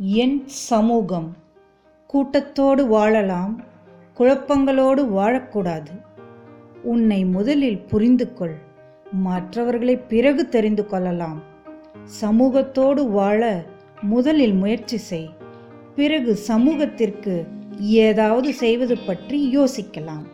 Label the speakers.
Speaker 1: என் சமூகம். கூட்டத்தோடு வாழலாம் குழப்பங்களோடு வாழக்கூடாது. உன்னை முதலில் புரிந்து கொள் மற்றவர்களை பிறகு தெரிந்து கொள்ளலாம். சமூகத்தோடு வாழ முதலில் முயற்சி செய் பிறகு சமூகத்திற்கு ஏதாவது செய்வது பற்றி யோசிக்கலாம்.